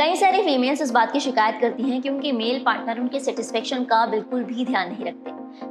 कई सारी फीमेल्स इस बात की शिकायत करती हैं कि उनके मेल पार्टनर उनके सेटिस्फेक्शन का बिल्कुल भी ध्यान नहीं रखते।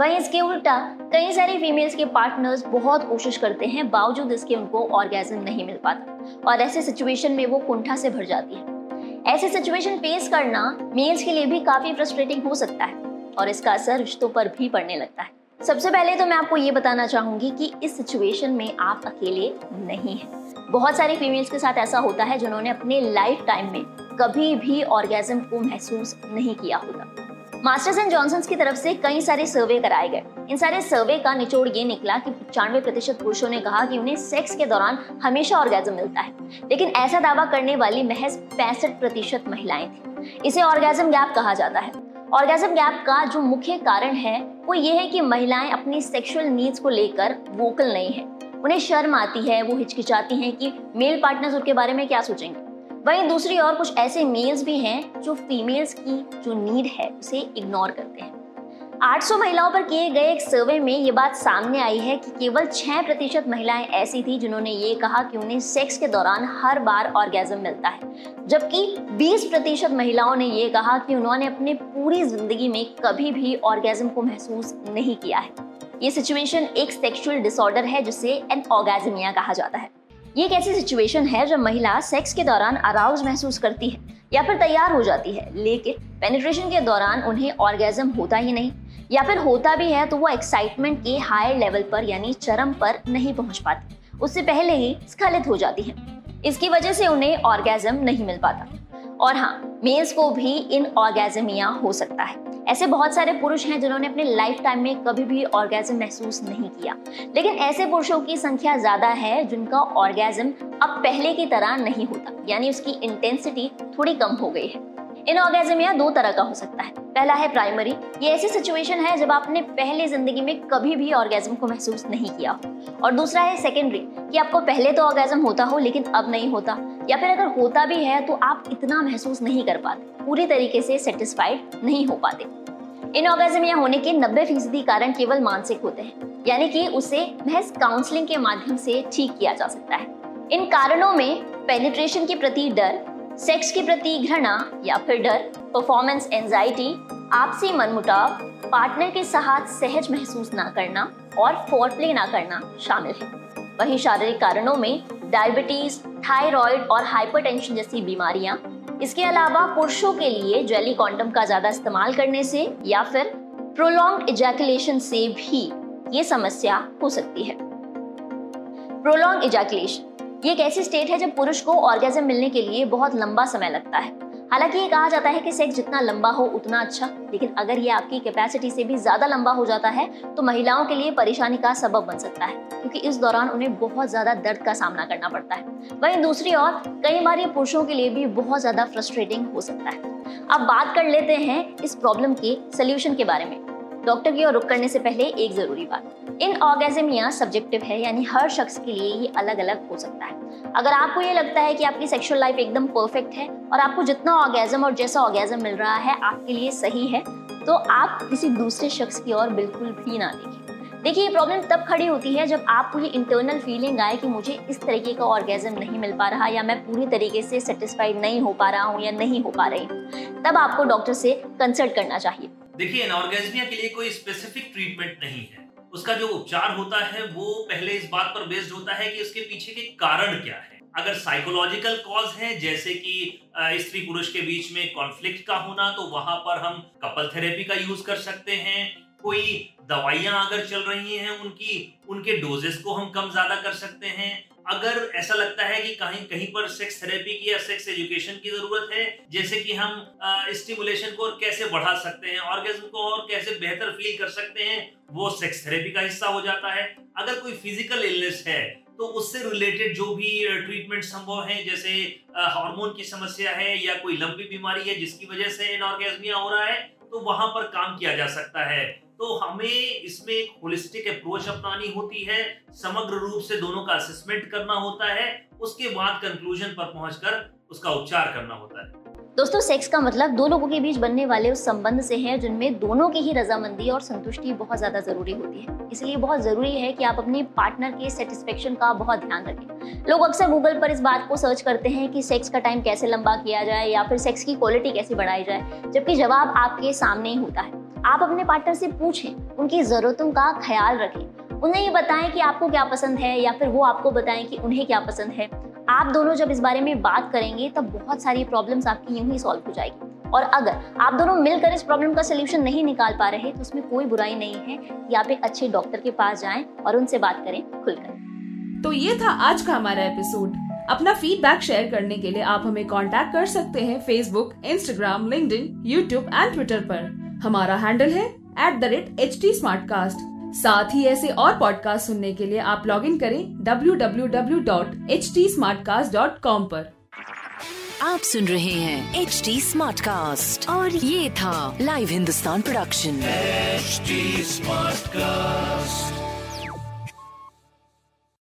वहीं इसके उल्टा, कई सारी फीमेल्स के पार्टनर्स बहुत कोशिश करते हैं, बावजूद इसके उनको ऑर्गेजम नहीं मिल पाता। और ऐसे सिचुएशन में वो कुंठा से भर जाती है। ऐसे सिचुएशन फेस करना मेल्स के लिए भी काफ़ी फ्रस्ट्रेटिंग हो सकता है और इसका असर रिश्तों पर भी पड़ने लगता है। सबसे पहले तो मैं आपको ये बताना चाहूँगी कि इस सिचुएशन में आप अकेले नहीं हैं। बहुत सारी फीमेल्स के साथ ऐसा होता है जिन्होंने अपने लाइफ टाइम में कभी भी ऑर्गेजम को महसूस नहीं किया होता। मास्टर्स एंड जॉनसन की तरफ़ से कई सारे सर्वे कराए गए। इन सारे सर्वे का निचोड़ ये निकला कि पचानवे प्रतिशत पुरुषों ने कहा कि उन्हें सेक्स के दौरान हमेशा ऑर्गेजम मिलता है। लेकिन ऐसा दावा करने वाली महज पैंसठ प्रतिशत महिलाएँ थी। इसे ऑर्गेजम गैप कहा जाता है। ऑर्गेजम गैप का जो मुख्य कारण है, वो ये है कि महिलाएँ अपनी सेक्सुअल नीड्स को लेकर वोकल नहीं है। उन्हें शर्म आती है, वो हिचकिचाती हैं कि मेल पार्टनर्स उनके बारे में क्या सोचेंगे। वहीं दूसरी ओर कुछ ऐसे मेल्स भी हैं जो फीमेल्स की जो नीड है, उसे इग्नोर करते हैं। 800 महिलाओं पर किए गए एक सर्वे में ये बात सामने आई है कि केवल 6 प्रतिशत महिलाएँ ऐसी थी जिन्होंने ये कहा कि उन्हें सेक्स के दौरान हर बार ऑर्गेजम मिलता है। जबकि 20 प्रतिशत महिलाओं ने ये कहा कि उन्होंने अपनी पूरी ज़िंदगी में कभी भी ऑर्गेजम को महसूस नहीं किया है। ये सिचुएशन एक सेक्सुअल डिसऑर्डर है, जिसे एन ऑर्गेजमिया कहा जाता है। ये एक ऐसी सिचुएशन है, जब महिला सेक्स के दौरान अराउज महसूस करती है, या फिर तैयार हो जाती है, लेकिन पेनिट्रेशन के दौरान उन्हें ऑर्गेजम होता ही नहीं, या फिर होता भी है तो वो एक्साइटमेंट के हायर लेवल पर, यानी चरम पर नहीं पहुँच पाती। उससे पहले ही स्खलित हो जाती है। इसकी वजह से उन्हें ऑर्गेजम नहीं मिल पाता। और हाँ मेल्स को भी इन ऑर्गेजमिया हो सकता है। ऐसे बहुत सारे पुरुष हैं जिन्होंने अपने लाइफ टाइम में कभी भी ऑर्गेजम महसूस नहीं किया। लेकिन ऐसे पुरुषों की संख्या ज़्यादा है जिनका ऑर्गेजम अब पहले की तरह नहीं होता। यानी उसकी इंटेंसिटी थोड़ी कम हो गई है। इन ऑर्गेजमिया दो तरह का हो सकता है। पहला है प्राइमरी ये ऐसी सिचुएशन है जब आपने पहले ज़िंदगी में कभी भी ऑर्गेजम को महसूस नहीं किया और दूसरा है सेकेंडरी कि आपको पहले तो ऑर्गेजम होता हो, लेकिन अब नहीं होता। या फिर अगर होता भी है तो आप इतना महसूस नहीं कर पाते। पूरी तरीके से सेटिस्फाइड नहीं हो पाते। इन ऑर्गेजमिया होने के 90 फ़ीसदी कारण केवल मानसिक होते हैं। यानी कि उसे महज काउंसलिंग के माध्यम से ठीक किया जा सकता है। इन कारणों में पेनिट्रेशन के प्रति डर सेक्स के प्रति घृणा या फिर डर परफॉर्मेंस एंजाइटी आपसी मनमुटाव पार्टनर के साथ सहज महसूस ना करना और फोरप्ले ना करना शामिल है। वहीं शारीरिक कारणों में डायबिटीज़ थायराइड और हाइपरटेंशन जैसी बीमारियाँ, इसके अलावा पुरुषों के लिए जेली कॉन्डम का ज़्यादा इस्तेमाल करने से या फिर प्रोलॉन्ग इजैकुलेशन से भी ये समस्या हो सकती है। प्रोलॉन्ग इजैकुलेशन ये एक ऐसी स्टेट है जब पुरुष को ऑर्गेजम मिलने के लिए बहुत लंबा समय लगता है। हालाँकि ये कहा जाता है कि सेक्स जितना लंबा हो, उतना अच्छा। लेकिन अगर ये आपकी कैपेसिटी से भी ज़्यादा लंबा हो जाता है तो महिलाओं के लिए परेशानी का सबब बन सकता है, क्योंकि इस दौरान उन्हें बहुत ज़्यादा दर्द का सामना करना पड़ता है। वहीं दूसरी ओर, कई बार ये पुरुषों के लिए भी बहुत ज़्यादा फ्रस्ट्रेटिंग हो सकता है। अब बात कर लेते हैं इस प्रॉब्लम के सोल्यूशन के बारे में। डॉक्टर की ओर रुक करने से पहले एक ज़रूरी बात। इन ऑर्गेजम सब्जेक्टिव है, यानी हर शख्स के लिए ये अलग अलग हो सकता है। अगर आपको ये लगता है कि आपकी सेक्सुअल लाइफ एकदम परफेक्ट है और आपको जितना ऑर्गेजम और जैसा ऑर्गेजम मिल रहा है आपके लिए सही है तो आप किसी दूसरे शख्स की ओर बिल्कुल भी ना देखें। देखिए, ये प्रॉब्लम तब खड़ी होती है जब आपको ये इंटरनल फीलिंग आए कि मुझे इस तरीके का ऑर्गेजम नहीं मिल पा रहा या मैं पूरी तरीके से सेटिस्फाइड नहीं हो पा रहा हूँ या नहीं हो पा रही हूँ। तब आपको डॉक्टर से कंसल्ट करना चाहिए। देखिए एनऑर्गेजमिया के लिए कोई स्पेसिफिक ट्रीटमेंट नहीं है। उसका जो उपचार होता है, वो पहले इस बात पर बेस्ड होता है कि उसके पीछे के कारण क्या है। अगर साइकोलॉजिकल कॉज है, जैसे कि स्त्री पुरुष के बीच में कॉन्फ्लिक्ट का होना तो वहाँ पर हम कपल थेरेपी का यूज़ कर सकते हैं। कोई दवाइयाँ अगर चल रही हैं, उनकी, उनके डोजेस को हम कम ज़्यादा कर सकते हैं। अगर ऐसा लगता है कि कहीं कहीं पर सेक्स थेरेपी की या सेक्स एजुकेशन की ज़रूरत है, जैसे कि हम स्टिमुलेशन को और कैसे बढ़ा सकते हैं ऑर्गेजम को और कैसे बेहतर फील कर सकते हैं, वो सेक्स थेरेपी का हिस्सा हो जाता है। अगर कोई फ़िज़िकल इलनेस है तो उससे रिलेटेड जो भी ट्रीटमेंट संभव है, जैसे हार्मोन की समस्या है या कोई लंबी बीमारी है जिसकी वजह से एनऑर्गेजमिया हो रहा है तो वहाँ पर काम किया जा सकता है। तो हमें इसमें एक होलिस्टिक अप्रोच अपनानी होती है। समग्र रूप से दोनों का असेसमेंट करना होता है, उसके बाद कंक्लूजन पर पहुंचकर उसका उपचार करना होता है। दोस्तों सेक्स का मतलब दो लोगों के बीच बनने वाले उस संबंध से है, जिनमें दोनों की ही रजामंदी और संतुष्टि बहुत ज़्यादा ज़रूरी होती है। इसलिए बहुत ज़रूरी है कि आप अपने पार्टनर के सेटिस्फेक्शन का बहुत ध्यान रखें। लोग अक्सर गूगल पर इस बात को सर्च करते हैं कि सेक्स का टाइम कैसे लंबा किया जाए या फिर सेक्स की क्वालिटी कैसे बढ़ाई जाए, जबकि जवाब आपके सामने ही होता है। आप अपने पार्टनर से पूछें, उनकी जरूरतों का ख्याल रखें। उन्हें ये बताएँ कि आपको क्या पसंद है या फिर वो आपको बताएँ कि उन्हें क्या पसंद है। आप दोनों जब इस बारे में बात करेंगे, तब बहुत सारी प्रॉब्लम्स आपकी यूँ ही सॉल्व हो जाएगी। और अगर आप दोनों मिलकर इस प्रॉब्लम का सोल्यूशन नहीं निकाल पा रहे तो उसमें कोई बुराई नहीं है। कि आप एक अच्छे डॉक्टर के पास जाएँ और उनसे बात करें खुलकर। तो ये था आज का हमारा एपिसोड अपना फीडबैक शेयर करने के लिए आप हमें कॉन्टेक्ट कर सकते हैं Facebook Instagram link YouTube and Twitter पर। हमारा हैंडल है at the rate H T साथ ही ऐसे और पॉडकास्ट सुनने के लिए आप लॉग इन करें W W W dot H T Smartcast dot पर। आप सुन रहे हैं एच टी और ये था live Hindustan production smart cast